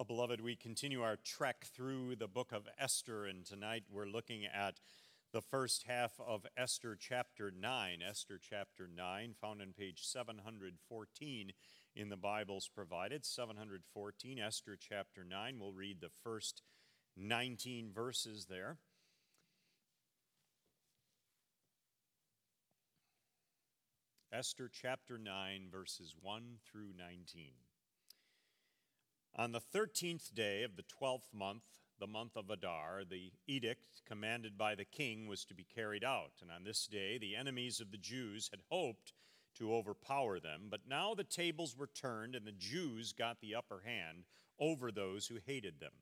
Well, beloved, we continue our trek through the book of Esther, and tonight we're looking at the first half of Esther chapter 9. Esther chapter 9, found on page 714 in the Bibles provided. 714, Esther chapter 9. We'll read the first 19 verses there. Esther chapter 9, verses 1 through 19. On the thirteenth day of the twelfth month, the month of Adar, the edict commanded by the king was to be carried out. And on this day, the enemies of the Jews had hoped to overpower them, but now the tables were turned and the Jews got the upper hand over those who hated them.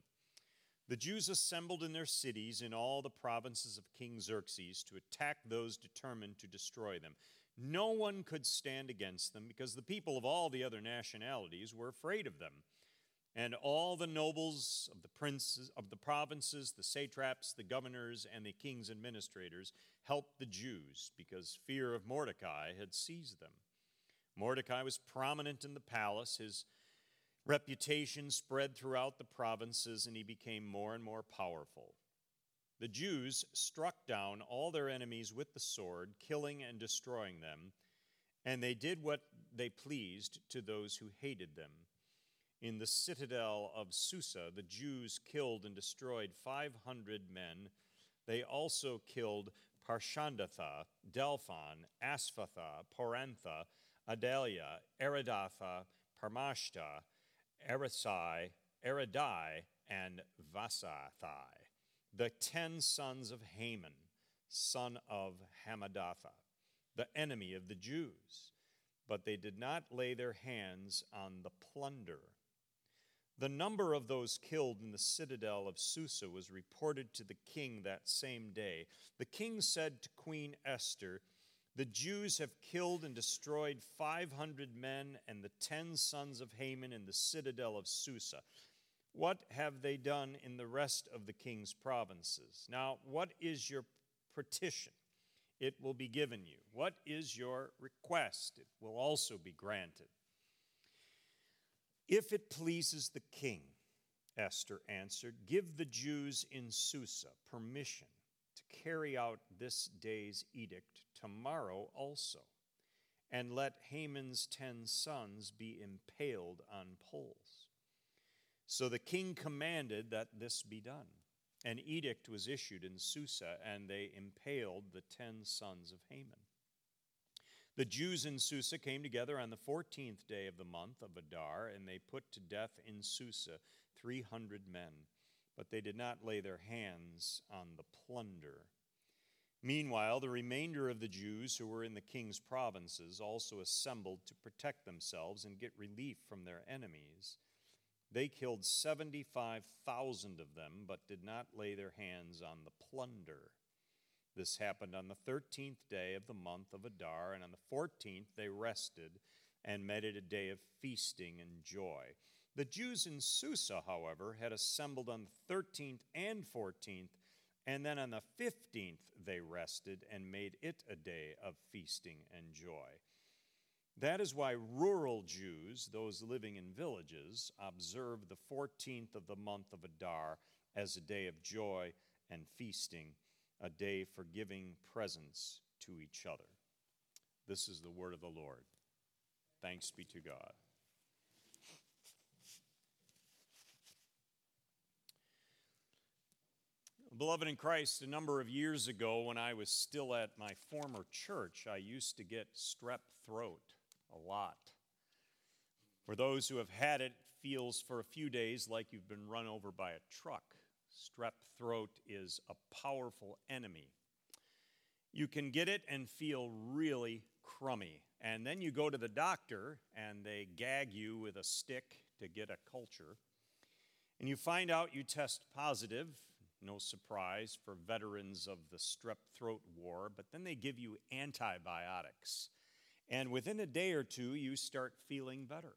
The Jews assembled in their cities in all the provinces of King Xerxes to attack those determined to destroy them. No one could stand against them because the people of all the other nationalities were afraid of them. And all the nobles of the princes of the provinces, the satraps, the governors, and the king's administrators helped the Jews because fear of Mordecai had seized them. Mordecai was prominent in the palace. His reputation spread throughout the provinces, and he became more and more powerful. The Jews struck down all their enemies with the sword, killing and destroying them, and they did what they pleased to those who hated them. In the citadel of Susa, the Jews killed and destroyed 500 men. They also killed Parshandatha, Dalphon, Aspatha, Porantha, Adalia, Aridatha, Parmashta, Arisai, Aridai, and Vasathai, the ten sons of Haman, son of Hamadatha, the enemy of the Jews. But they did not lay their hands on the plunder the number of those killed in the citadel of Susa was reported to the king that same day. The king said to Queen Esther, The Jews have killed and destroyed 500 men and the 10 sons of Haman in the citadel of Susa. What have they done in the rest of the king's provinces? Now, what is your petition? It will be given you. What is your request? It will also be granted. If it pleases the king, Esther answered, give the Jews in Susa permission to carry out this day's edict tomorrow also, and let Haman's ten sons be impaled on poles. So the king commanded that this be done. An edict was issued in Susa, and they impaled the ten sons of Haman. The Jews in Susa came together on the 14th day of the month of Adar, and they put to death in Susa 300 men, but they did not lay their hands on the plunder. Meanwhile, the remainder of the Jews who were in the king's provinces also assembled to protect themselves and get relief from their enemies. They killed 75,000 of them, but did not lay their hands on the plunder. This happened on the 13th day of the month of Adar, and on the 14th they rested and made it a day of feasting and joy. The Jews in Susa, however, had assembled on the 13th and 14th, and then on the 15th they rested and made it a day of feasting and joy. That is why rural Jews, those living in villages, observe the 14th of the month of Adar as a day of joy and feasting a day for giving presents to each other. This is the word of the Lord. Thanks be to God. Beloved in Christ, a number of years ago when I was still at my former church, I used to get strep throat a lot. For those who have had it, it feels for a few days like you've been run over by a truck. Strep throat is a powerful enemy. You can get it and feel really crummy. And then you go to the doctor and they gag you with a stick to get a culture. And you find out you test positive, no surprise for veterans of the strep throat war, but then they give you antibiotics. And within a day or two, you start feeling better.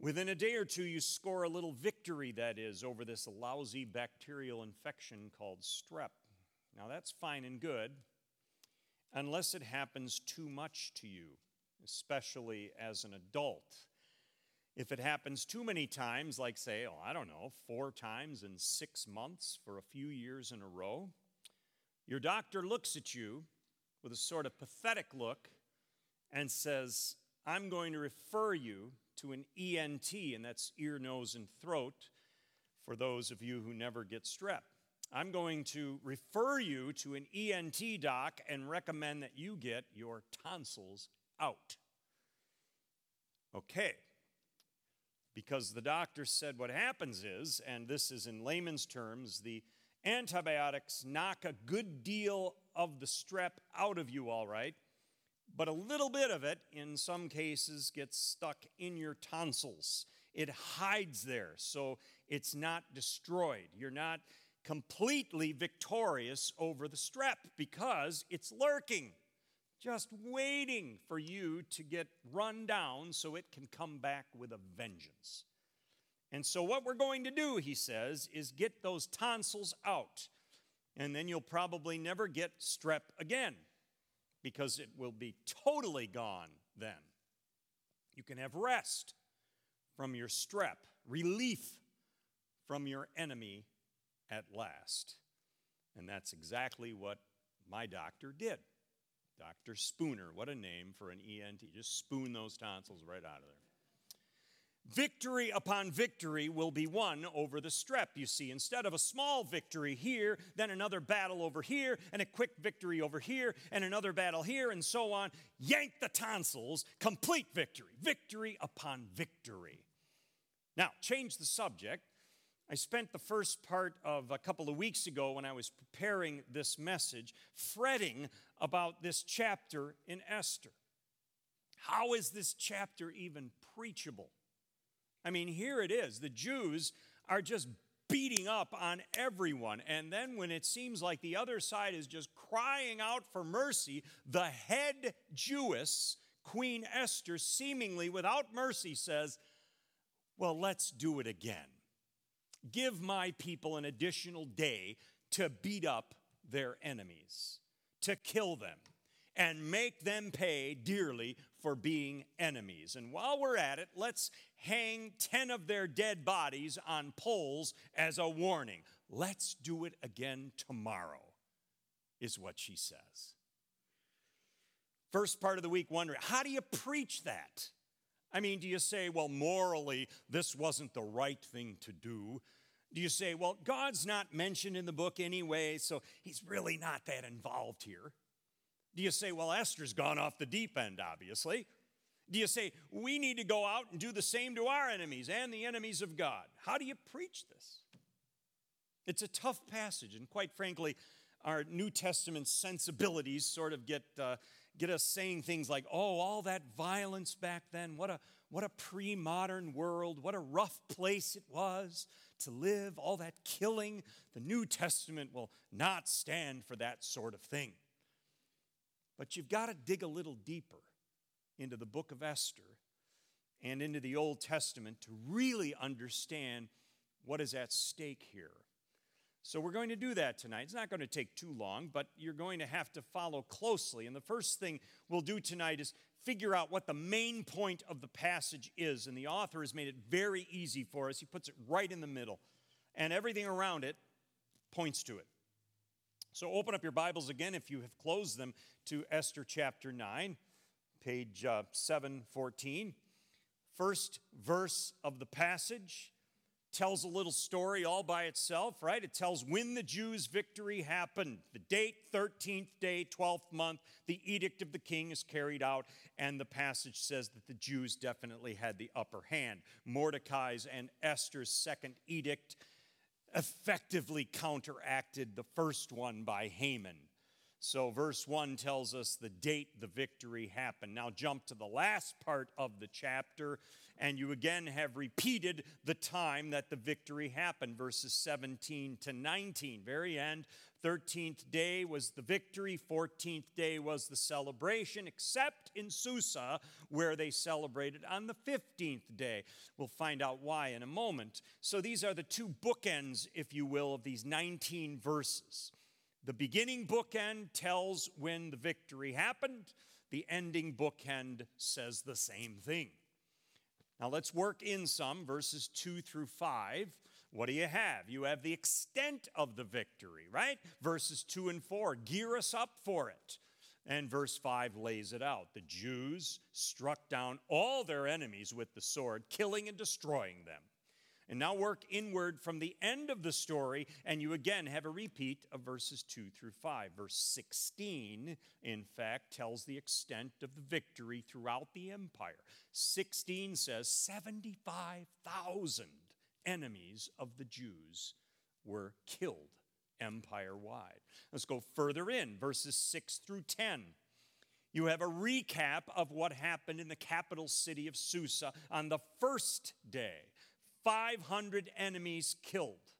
Within a day or two, you score a little victory, that is, over this lousy bacterial infection called strep. Now, that's fine and good, unless it happens too much to you, especially as an adult. If it happens too many times, like say, oh, I don't know, four times in six months for a few years in a row, your doctor looks at you with a sort of pathetic look and says, I'm going to refer you to an ENT, and that's ear, nose, and throat for those of you who never get strep. I'm going to refer you to an ENT doc and recommend that you get your tonsils out. Okay. Because the doctor said what happens is, and this is in layman's terms, the antibiotics knock a good deal of the strep out of you, all right, but a little bit of it, in some cases, gets stuck in your tonsils. It hides there, so it's not destroyed. You're not completely victorious over the strep because it's lurking, just waiting for you to get run down so it can come back with a vengeance. And so, what we're going to do, he says, is get those tonsils out. And then you'll probably never get strep again because it will be totally gone then. You can have rest from your strep, relief from your enemy at last. And that's exactly what my doctor did. Dr. Spooner, what a name for an ENT. Just spoon those tonsils right out of there. Victory upon victory will be won over the strep, you see. Instead of a small victory here, then another battle over here, and a quick victory over here, and another battle here, and so on, yank the tonsils, complete victory. Victory upon victory. Now, change the subject. I spent the first part of a couple of weeks ago when I was preparing this message fretting about this chapter in Esther. How is this chapter even preachable? I mean, here it is. The Jews are just beating up on everyone. And then when it seems like the other side is just crying out for mercy, the head Jewess, Queen Esther, seemingly without mercy says, Well, let's do it again. Give my people an additional day to beat up their enemies, to kill them, and make them pay dearly for being enemies. And while we're at it, let's hang 10 of their dead bodies on poles as a warning. Let's do it again tomorrow, is what she says. First part of the week, wondering, how do you preach that? I mean, do you say, well, morally, this wasn't the right thing to do? Do you say, well, God's not mentioned in the book anyway, so he's really not that involved here? Do you say, well, Esther's gone off the deep end, obviously? Do you say, we need to go out and do the same to our enemies and the enemies of God? How do you preach this? It's a tough passage, and quite frankly, our New Testament sensibilities sort of get, uh, get us saying things like, oh, all that violence back then, what a, what a pre modern world, what a rough place it was to live, all that killing. The New Testament will not stand for that sort of thing. But you've got to dig a little deeper into the book of Esther and into the Old Testament to really understand what is at stake here. So, we're going to do that tonight. It's not going to take too long, but you're going to have to follow closely. And the first thing we'll do tonight is figure out what the main point of the passage is. And the author has made it very easy for us. He puts it right in the middle, and everything around it points to it. So, open up your Bibles again if you have closed them to Esther chapter 9 page uh, 714. First verse of the passage tells a little story all by itself, right? It tells when the Jews' victory happened. The date, 13th day, 12th month, the edict of the king is carried out, and the passage says that the Jews definitely had the upper hand. Mordecai's and Esther's second edict effectively counteracted the first one by Haman. So, verse 1 tells us the date the victory happened. Now, jump to the last part of the chapter, and you again have repeated the time that the victory happened, verses 17 to 19. Very end, 13th day was the victory, 14th day was the celebration, except in Susa, where they celebrated on the 15th day. We'll find out why in a moment. So, these are the two bookends, if you will, of these 19 verses. The beginning bookend tells when the victory happened, the ending bookend says the same thing. Now let's work in some verses 2 through 5. What do you have? You have the extent of the victory, right? Verses 2 and 4 gear us up for it. And verse 5 lays it out. The Jews struck down all their enemies with the sword, killing and destroying them. And now work inward from the end of the story, and you again have a repeat of verses 2 through 5. Verse 16, in fact, tells the extent of the victory throughout the empire. 16 says 75,000 enemies of the Jews were killed empire wide. Let's go further in, verses 6 through 10. You have a recap of what happened in the capital city of Susa on the first day 500 enemies killed,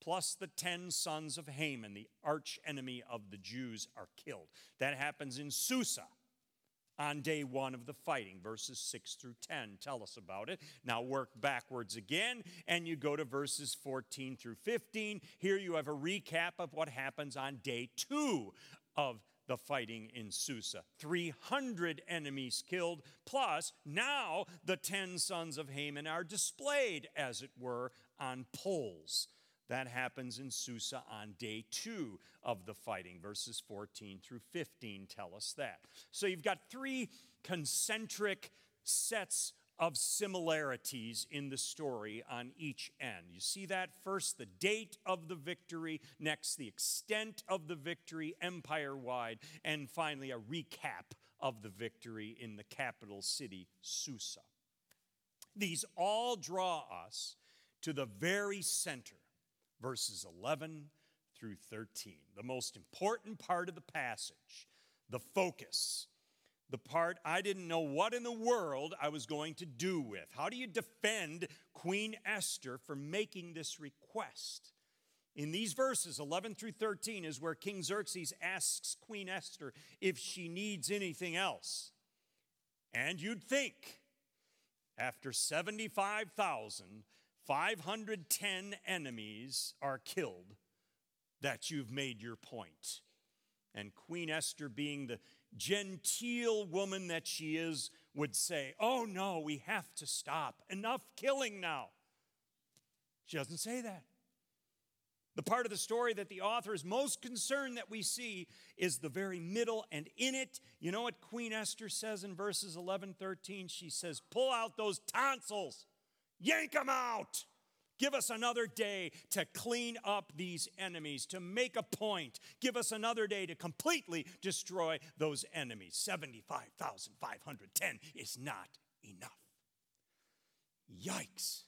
plus the 10 sons of Haman, the arch enemy of the Jews, are killed. That happens in Susa on day one of the fighting. Verses 6 through 10 tell us about it. Now work backwards again, and you go to verses 14 through 15. Here you have a recap of what happens on day two of the fighting in Susa. 300 enemies killed, plus now the 10 sons of Haman are displayed, as it were, on poles. That happens in Susa on day two of the fighting. Verses 14 through 15 tell us that. So you've got three concentric sets of similarities in the story on each end. You see that? First, the date of the victory, next, the extent of the victory empire wide, and finally, a recap of the victory in the capital city, Susa. These all draw us to the very center, verses 11 through 13, the most important part of the passage, the focus the part I didn't know what in the world I was going to do with. How do you defend Queen Esther for making this request? In these verses, 11 through 13, is where King Xerxes asks Queen Esther if she needs anything else. And you'd think, after 75,510 enemies are killed, that you've made your point. And Queen Esther, being the genteel woman that she is, would say, Oh no, we have to stop. Enough killing now. She doesn't say that. The part of the story that the author is most concerned that we see is the very middle, and in it, you know what Queen Esther says in verses 11 13? She says, Pull out those tonsils, yank them out. Give us another day to clean up these enemies, to make a point. Give us another day to completely destroy those enemies. 75,510 is not enough. Yikes.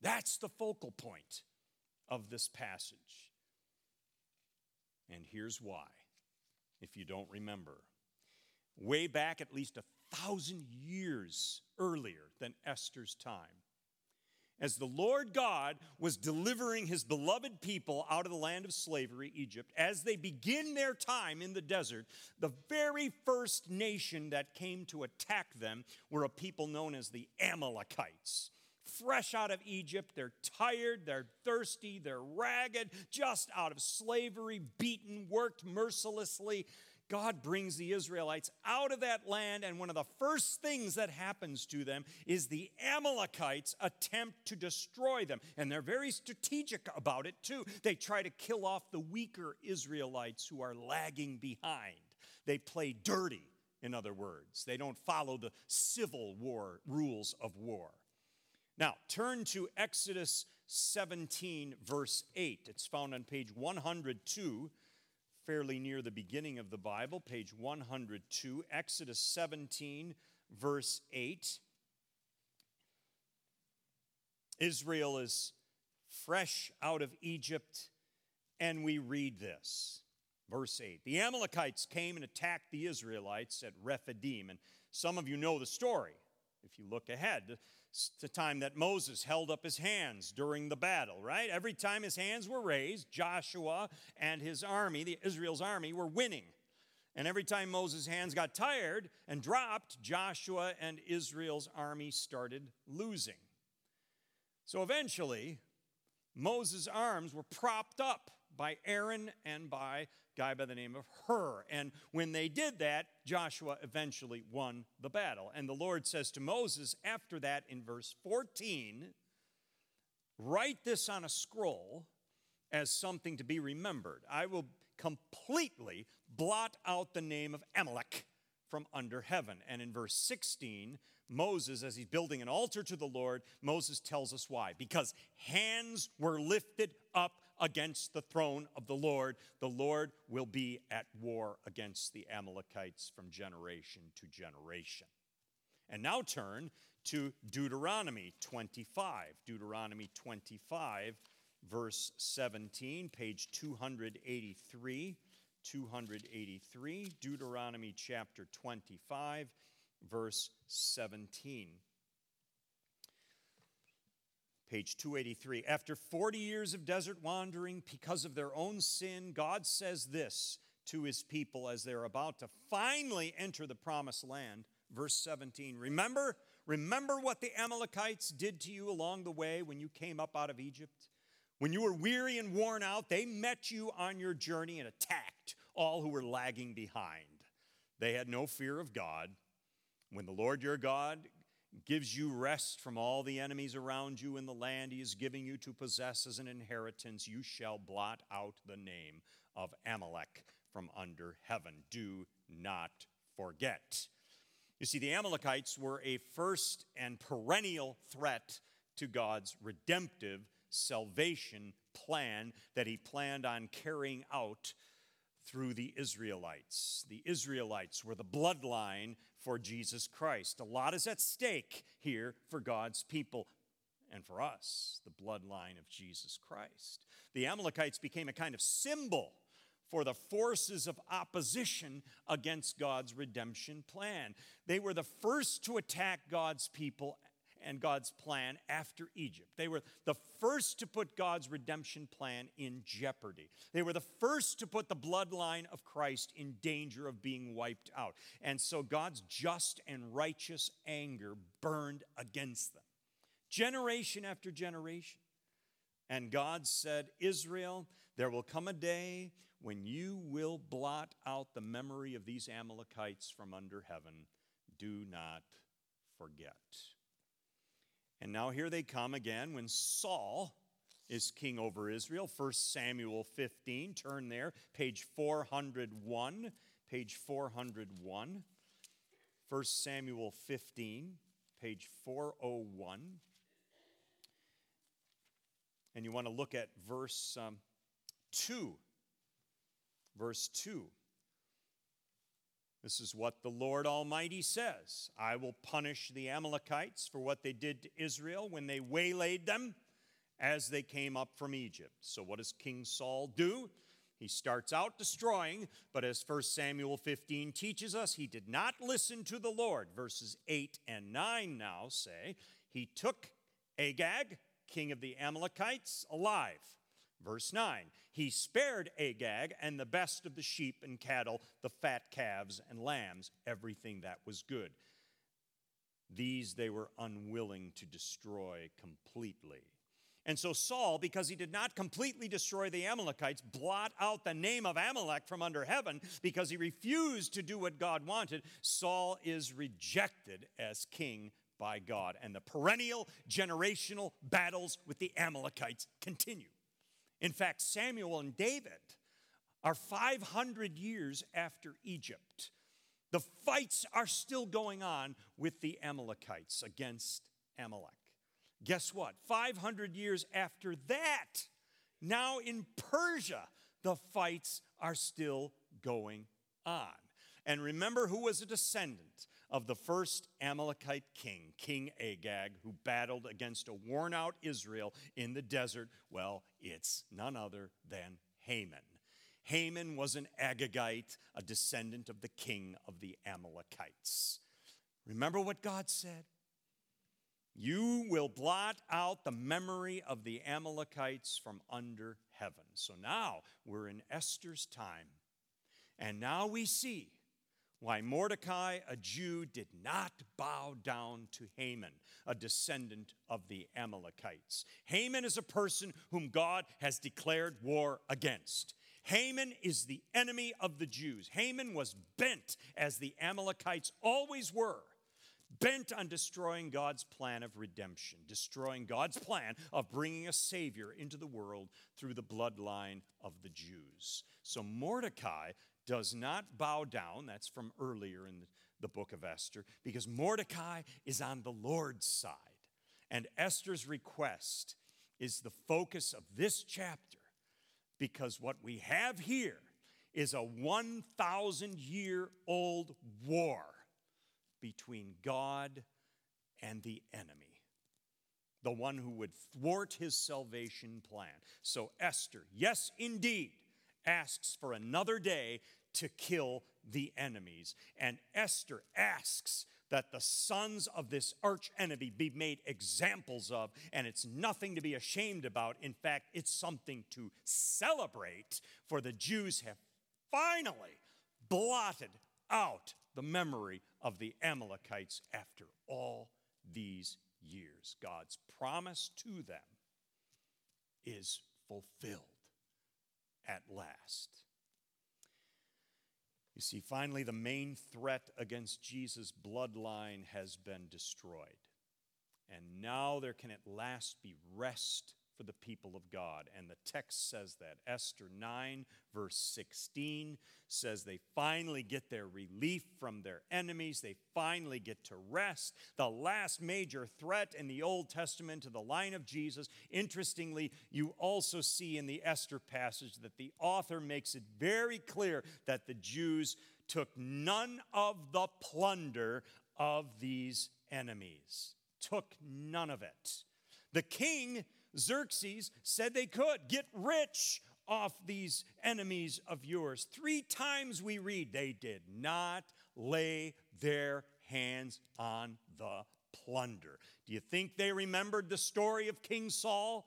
That's the focal point of this passage. And here's why, if you don't remember. Way back at least a thousand years earlier than Esther's time, as the Lord God was delivering his beloved people out of the land of slavery, Egypt, as they begin their time in the desert, the very first nation that came to attack them were a people known as the Amalekites. Fresh out of Egypt, they're tired, they're thirsty, they're ragged, just out of slavery, beaten, worked mercilessly. God brings the Israelites out of that land, and one of the first things that happens to them is the Amalekites attempt to destroy them. And they're very strategic about it, too. They try to kill off the weaker Israelites who are lagging behind. They play dirty, in other words. They don't follow the civil war rules of war. Now, turn to Exodus 17, verse 8. It's found on page 102 fairly near the beginning of the Bible, page 102, Exodus 17, verse 8. Israel is fresh out of Egypt, and we read this. Verse 8 The Amalekites came and attacked the Israelites at Rephidim. And some of you know the story. If you look ahead, it's the time that Moses held up his hands during the battle, right? Every time his hands were raised, Joshua and his army, the Israel's army, were winning. And every time Moses' hands got tired and dropped, Joshua and Israel's army started losing. So eventually, Moses' arms were propped up by Aaron and by guy by the name of Hur. And when they did that, Joshua eventually won the battle. And the Lord says to Moses after that in verse 14, write this on a scroll as something to be remembered. I will completely blot out the name of Amalek from under heaven. And in verse 16, Moses, as he's building an altar to the Lord, Moses tells us why. Because hands were lifted up against the throne of the Lord. The Lord will be at war against the Amalekites from generation to generation. And now turn to Deuteronomy 25. Deuteronomy 25, verse 17, page 283. 283, Deuteronomy chapter 25, verse 17. Page 283. After 40 years of desert wandering because of their own sin, God says this to his people as they're about to finally enter the promised land. Verse 17. Remember, remember what the Amalekites did to you along the way when you came up out of Egypt? When you were weary and worn out, they met you on your journey and attacked all who were lagging behind. They had no fear of God. When the Lord your God gives you rest from all the enemies around you in the land he is giving you to possess as an inheritance, you shall blot out the name of Amalek from under heaven. Do not forget. You see, the Amalekites were a first and perennial threat to God's redemptive salvation plan that he planned on carrying out through the Israelites. The Israelites were the bloodline for Jesus Christ. A lot is at stake here for God's people and for us, the bloodline of Jesus Christ. The Amalekites became a kind of symbol for the forces of opposition against God's redemption plan. They were the first to attack God's people and God's plan after Egypt. They were the first to put God's redemption plan in jeopardy. They were the first to put the bloodline of Christ in danger of being wiped out. And so God's just and righteous anger burned against them, generation after generation. And God said, Israel, there will come a day when you will blot out the memory of these Amalekites from under heaven. Do not forget. And now here they come again when Saul is king over Israel. 1 Samuel 15, turn there, page 401. Page 401. 1 Samuel 15, page 401. And you want to look at verse um, 2. Verse 2. This is what the Lord Almighty says I will punish the Amalekites for what they did to Israel when they waylaid them as they came up from Egypt. So, what does King Saul do? He starts out destroying, but as 1 Samuel 15 teaches us, he did not listen to the Lord. Verses 8 and 9 now say, He took Agag, king of the Amalekites, alive Verse 9 He spared Agag and the best of the sheep and cattle, the fat calves and lambs, everything that was good. These they were unwilling to destroy completely. And so Saul, because he did not completely destroy the Amalekites, blot out the name of Amalek from under heaven because he refused to do what God wanted, Saul is rejected as king by God. And the perennial generational battles with the Amalekites continue. In fact, Samuel and David are 500 years after Egypt. The fights are still going on with the Amalekites against Amalek. Guess what? 500 years after that, now in Persia, the fights are still going on. And remember who was a descendant of the first Amalekite king, King Agag, who battled against a worn out Israel in the desert? Well, it's none other than Haman. Haman was an Agagite, a descendant of the king of the Amalekites. Remember what God said? You will blot out the memory of the Amalekites from under heaven. So now we're in Esther's time. And now we see why Mordecai, a Jew, did not bow down to Haman, a descendant of the Amalekites. Haman is a person whom God has declared war against. Haman is the enemy of the Jews. Haman was bent, as the Amalekites always were, bent on destroying God's plan of redemption, destroying God's plan of bringing a Savior into the world through the bloodline of the Jews. So Mordecai does not bow down. That's from earlier in the book of Esther, because Mordecai is on the Lord's side. And Esther's request is the focus of this chapter, because what we have here is a 1,000 year old war between God and the enemy, the one who would thwart his salvation plan. So, Esther, yes, indeed, asks for another day to kill the enemies. And Esther asks that the sons of this arch enemy be made examples of, and it's nothing to be ashamed about. In fact, it's something to celebrate, for the Jews have finally blotted out the memory of the Amalekites after all these years. God's promise to them is fulfilled at last. You see, finally, the main threat against Jesus' bloodline has been destroyed. And now there can at last be rest for the people of God. And the text says that. Esther 9, verse 16 says they finally get their relief from their enemies. They finally get to rest. The last major threat in the Old Testament to the line of Jesus. Interestingly, you also see in the Esther passage that the author makes it very clear that the Jews took none of the plunder of these enemies. Took none of it. The king Xerxes said they could get rich off these enemies of yours. Three times we read they did not lay their hands on the plunder. Do you think they remembered the story of King Saul,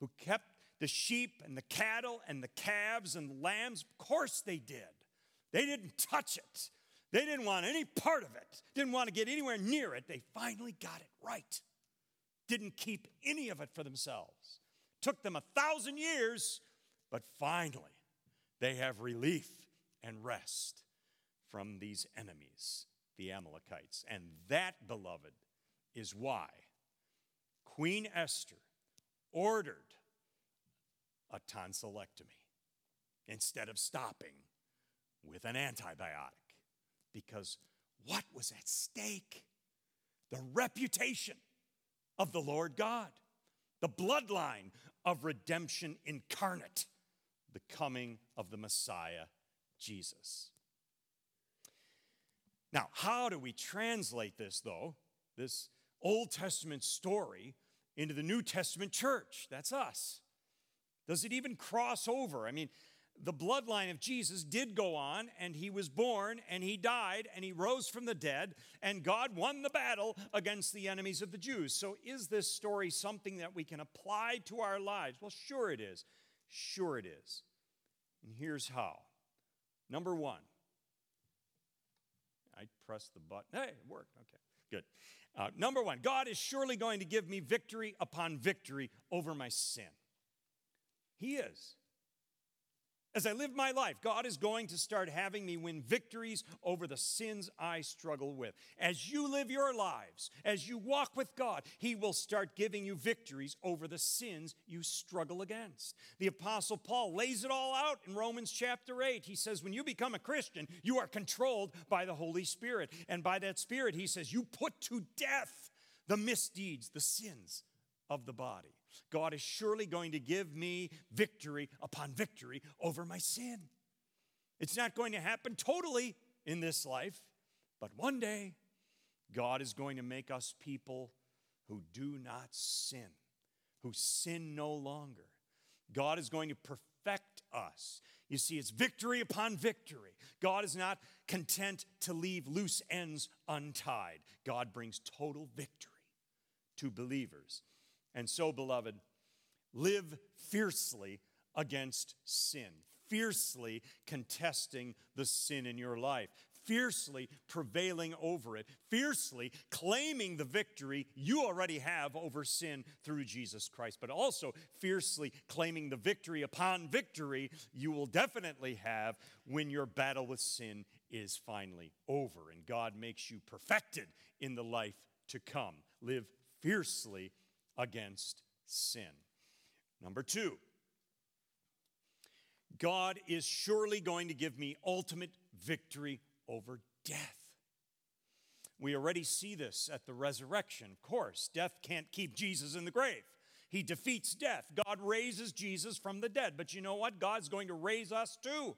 who kept the sheep and the cattle and the calves and the lambs? Of course they did. They didn't touch it. They didn't want any part of it, didn't want to get anywhere near it. They finally got it right didn't keep any of it for themselves. Took them a thousand years, but finally they have relief and rest from these enemies, the Amalekites. And that, beloved, is why Queen Esther ordered a tonsillectomy instead of stopping with an antibiotic. Because what was at stake? The reputation of the Lord God, the bloodline of redemption incarnate, the coming of the Messiah, Jesus. Now, how do we translate this, though, this Old Testament story, into the New Testament church? That's us. Does it even cross over? I mean, the bloodline of Jesus did go on, and he was born, and he died, and he rose from the dead, and God won the battle against the enemies of the Jews. So, is this story something that we can apply to our lives? Well, sure it is. Sure it is. And here's how. Number one, I pressed the button. Hey, it worked. Okay, good. Uh, number one, God is surely going to give me victory upon victory over my sin. He is. As I live my life, God is going to start having me win victories over the sins I struggle with. As you live your lives, as you walk with God, He will start giving you victories over the sins you struggle against. The Apostle Paul lays it all out in Romans chapter 8. He says, When you become a Christian, you are controlled by the Holy Spirit. And by that Spirit, he says, You put to death the misdeeds, the sins of the body. God is surely going to give me victory upon victory over my sin. It's not going to happen totally in this life, but one day God is going to make us people who do not sin, who sin no longer. God is going to perfect us. You see, it's victory upon victory. God is not content to leave loose ends untied. God brings total victory to believers. And so, beloved, live fiercely against sin, fiercely contesting the sin in your life, fiercely prevailing over it, fiercely claiming the victory you already have over sin through Jesus Christ, but also fiercely claiming the victory upon victory you will definitely have when your battle with sin is finally over and God makes you perfected in the life to come. Live fiercely against sin. Number two, God is surely going to give me ultimate victory over death. We already see this at the resurrection. Of course, death can't keep Jesus in the grave. He defeats death. God raises Jesus from the dead. But you know what? God's going to raise us too.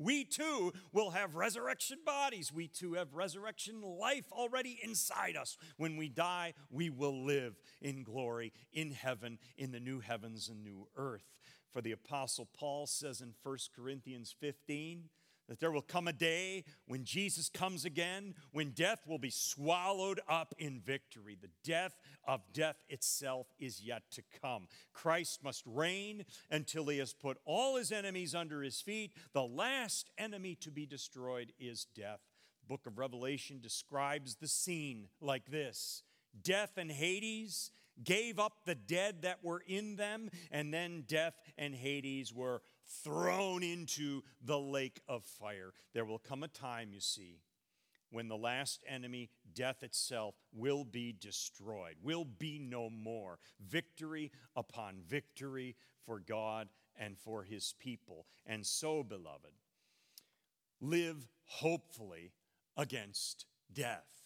We too will have resurrection bodies. We too have resurrection life already inside us. When we die, we will live in glory in heaven, in the new heavens and new earth. For the Apostle Paul says in 1 Corinthians 15, that there will come a day when Jesus comes again, when death will be swallowed up in victory. The death of death itself is yet to come. Christ must reign until he has put all his enemies under his feet. The last enemy to be destroyed is death. The book of Revelation describes the scene like this Death and Hades gave up the dead that were in them, and then death and Hades were thrown into the lake of fire. There will come a time, you see, when the last enemy, death itself, will be destroyed, will be no more. Victory upon victory for God and for his people. And so, beloved, live hopefully against death.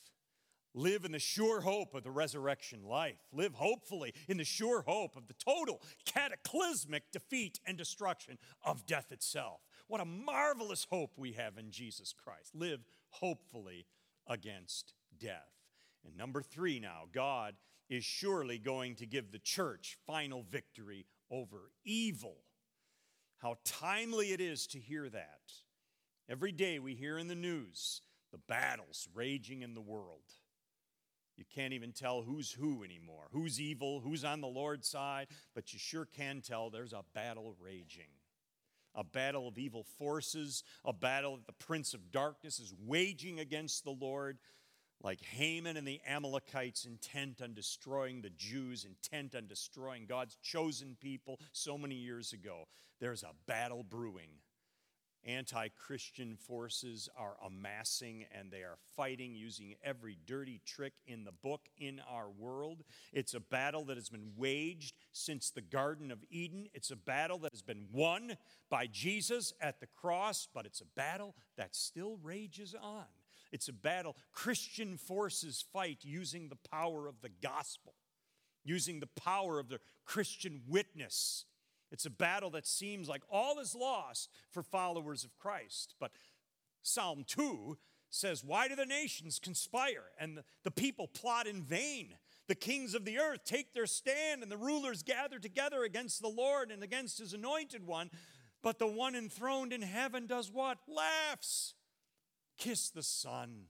Live in the sure hope of the resurrection life. Live hopefully in the sure hope of the total cataclysmic defeat and destruction of death itself. What a marvelous hope we have in Jesus Christ. Live hopefully against death. And number three now, God is surely going to give the church final victory over evil. How timely it is to hear that. Every day we hear in the news the battles raging in the world. You can't even tell who's who anymore, who's evil, who's on the Lord's side, but you sure can tell there's a battle raging. A battle of evil forces, a battle that the prince of darkness is waging against the Lord, like Haman and the Amalekites intent on destroying the Jews, intent on destroying God's chosen people so many years ago. There's a battle brewing anti Christian forces are amassing and they are fighting using every dirty trick in the book in our world. It's a battle that has been waged since the Garden of Eden. It's a battle that has been won by Jesus at the cross, but it's a battle that still rages on. It's a battle Christian forces fight using the power of the gospel, using the power of the Christian witness it's a battle that seems like all is lost for followers of Christ. But Psalm 2 says, Why do the nations conspire and the people plot in vain? The kings of the earth take their stand and the rulers gather together against the Lord and against his anointed one. But the one enthroned in heaven does what? Laughs. Kiss the Son,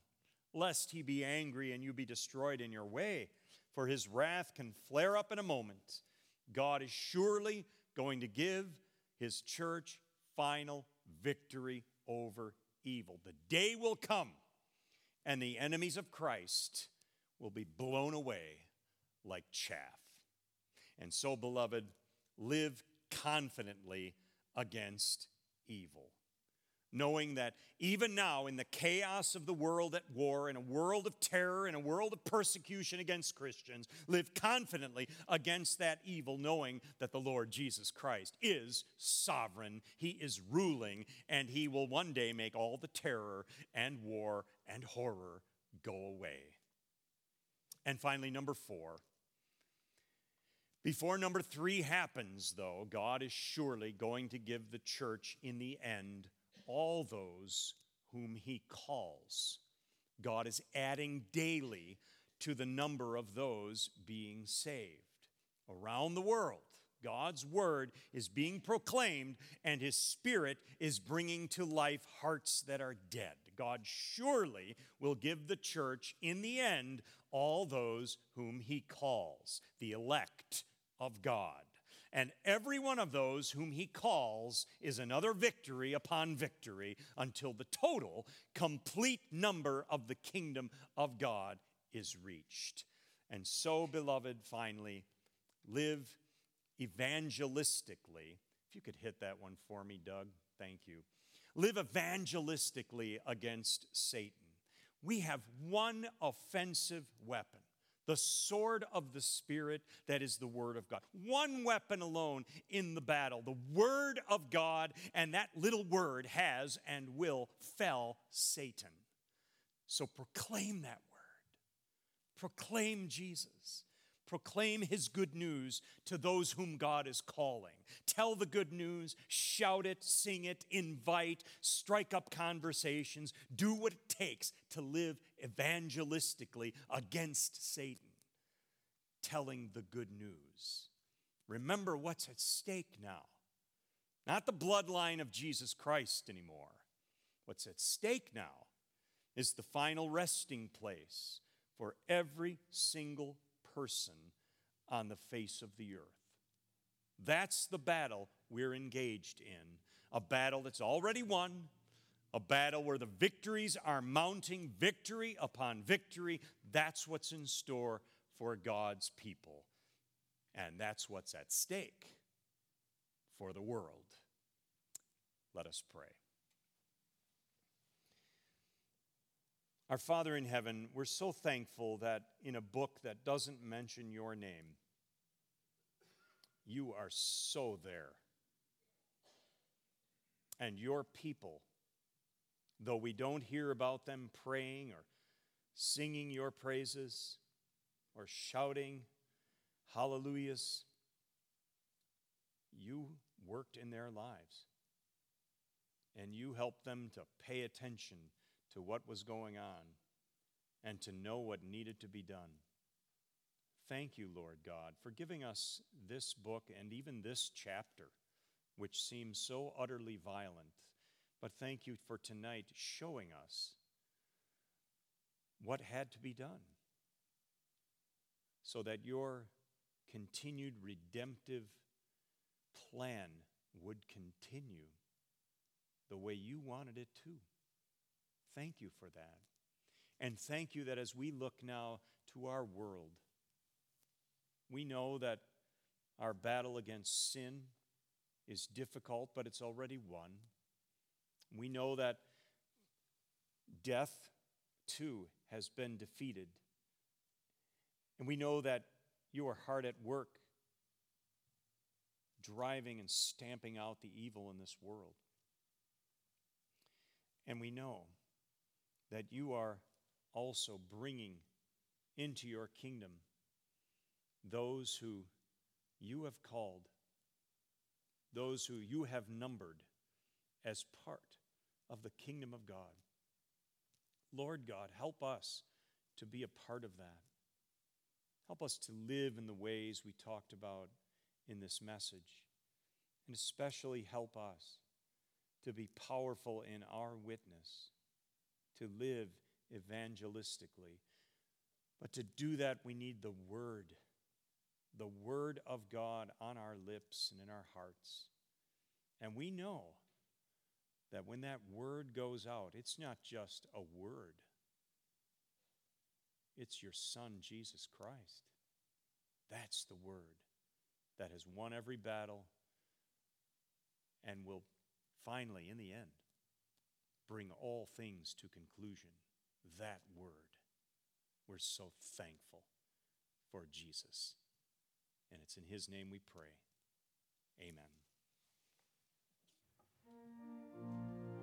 lest he be angry and you be destroyed in your way, for his wrath can flare up in a moment. God is surely going to give his church final victory over evil. The day will come, and the enemies of Christ will be blown away like chaff. And so, beloved, live confidently against evil knowing that even now, in the chaos of the world at war, in a world of terror, in a world of persecution against Christians, live confidently against that evil, knowing that the Lord Jesus Christ is sovereign, He is ruling, and He will one day make all the terror and war and horror go away. And finally, number four. Before number three happens, though, God is surely going to give the church in the end all those whom he calls. God is adding daily to the number of those being saved. Around the world, God's word is being proclaimed, and his spirit is bringing to life hearts that are dead. God surely will give the church in the end all those whom he calls, the elect of God. And every one of those whom he calls is another victory upon victory until the total, complete number of the kingdom of God is reached. And so, beloved, finally, live evangelistically. If you could hit that one for me, Doug, thank you. Live evangelistically against Satan. We have one offensive weapon the sword of the Spirit, that is the Word of God. One weapon alone in the battle, the Word of God, and that little word has and will fell Satan. So proclaim that word, proclaim Jesus. Proclaim his good news to those whom God is calling. Tell the good news, shout it, sing it, invite, strike up conversations, do what it takes to live evangelistically against Satan. Telling the good news. Remember what's at stake now. Not the bloodline of Jesus Christ anymore. What's at stake now is the final resting place for every single person on the face of the earth. That's the battle we're engaged in, a battle that's already won, a battle where the victories are mounting victory upon victory. That's what's in store for God's people. And that's what's at stake for the world. Let us pray. Our Father in heaven, we're so thankful that in a book that doesn't mention your name, you are so there. And your people, though we don't hear about them praying or singing your praises or shouting hallelujahs, you worked in their lives. And you helped them to pay attention to what was going on and to know what needed to be done. Thank you, Lord God, for giving us this book and even this chapter, which seems so utterly violent. But thank you for tonight showing us what had to be done so that your continued redemptive plan would continue the way you wanted it to. Thank you for that. And thank you that as we look now to our world, we know that our battle against sin is difficult, but it's already won. We know that death, too, has been defeated. And we know that you are hard at work driving and stamping out the evil in this world. And we know that you are also bringing into your kingdom those who you have called, those who you have numbered as part of the kingdom of God. Lord God, help us to be a part of that. Help us to live in the ways we talked about in this message. And especially help us to be powerful in our witness to live evangelistically. But to do that, we need the Word, the Word of God on our lips and in our hearts. And we know that when that Word goes out, it's not just a word, it's your Son, Jesus Christ. That's the Word that has won every battle and will finally, in the end, bring all things to conclusion. That word. We're so thankful for Jesus. And it's in his name we pray. Amen.